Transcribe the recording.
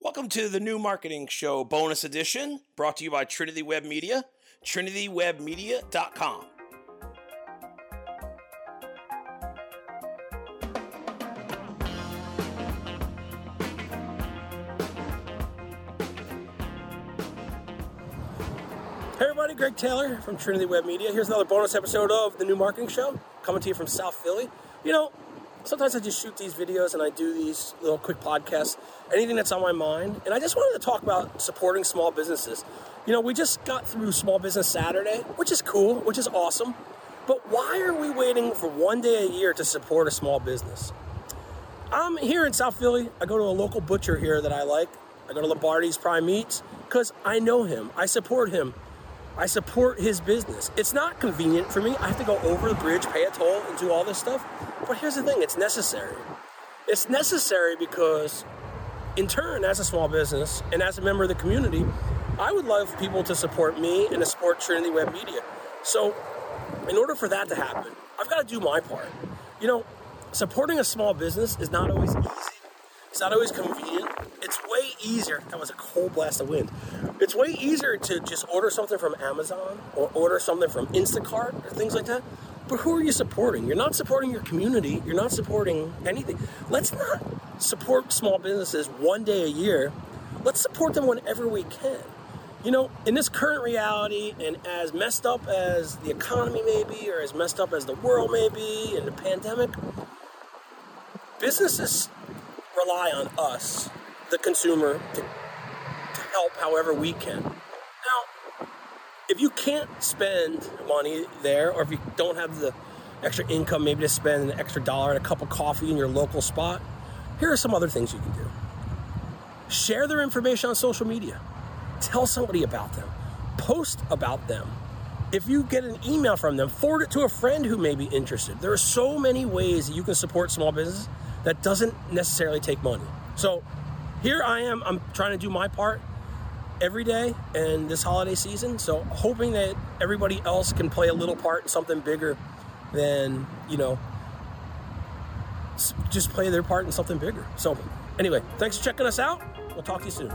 Welcome to the new marketing show bonus edition brought to you by Trinity Web Media, trinitywebmedia.com. Hey everybody, Greg Taylor from Trinity Web Media. Here's another bonus episode of the new marketing show coming to you from South Philly. You know, sometimes I just shoot these videos and I do these little quick podcasts, anything that's on my mind. And I just wanted to talk about supporting small businesses. You know, we just got through Small Business Saturday, which is cool, which is awesome. But why are we waiting for one day a year to support a small business? I'm here in South Philly. I go to a local butcher here that I like. I go to Lombardi's Prime Meats because I know him. I support him. I support his business. It's not convenient for me. I have to go over the bridge, pay a toll, and do all this stuff. But here's the thing it's necessary. It's necessary because, in turn, as a small business and as a member of the community, I would love people to support me and to support Trinity Web Media. So, in order for that to happen, I've got to do my part. You know, supporting a small business is not always easy. It's not always convenient. It's way easier. That was a cold blast of wind. It's way easier to just order something from Amazon or order something from Instacart or things like that. But who are you supporting? You're not supporting your community. You're not supporting anything. Let's not support small businesses one day a year. Let's support them whenever we can. You know, in this current reality, and as messed up as the economy may be, or as messed up as the world may be, and the pandemic, businesses rely on us, the consumer, to, to help however we can. Now, if you can't spend money there, or if you don't have the extra income maybe to spend an extra dollar and a cup of coffee in your local spot, here are some other things you can do. Share their information on social media. Tell somebody about them. Post about them. If you get an email from them, forward it to a friend who may be interested. There are so many ways that you can support small business that doesn't necessarily take money. So here I am, I'm trying to do my part every day and this holiday season. So hoping that everybody else can play a little part in something bigger than, you know, just play their part in something bigger. So anyway, thanks for checking us out. We'll talk to you soon.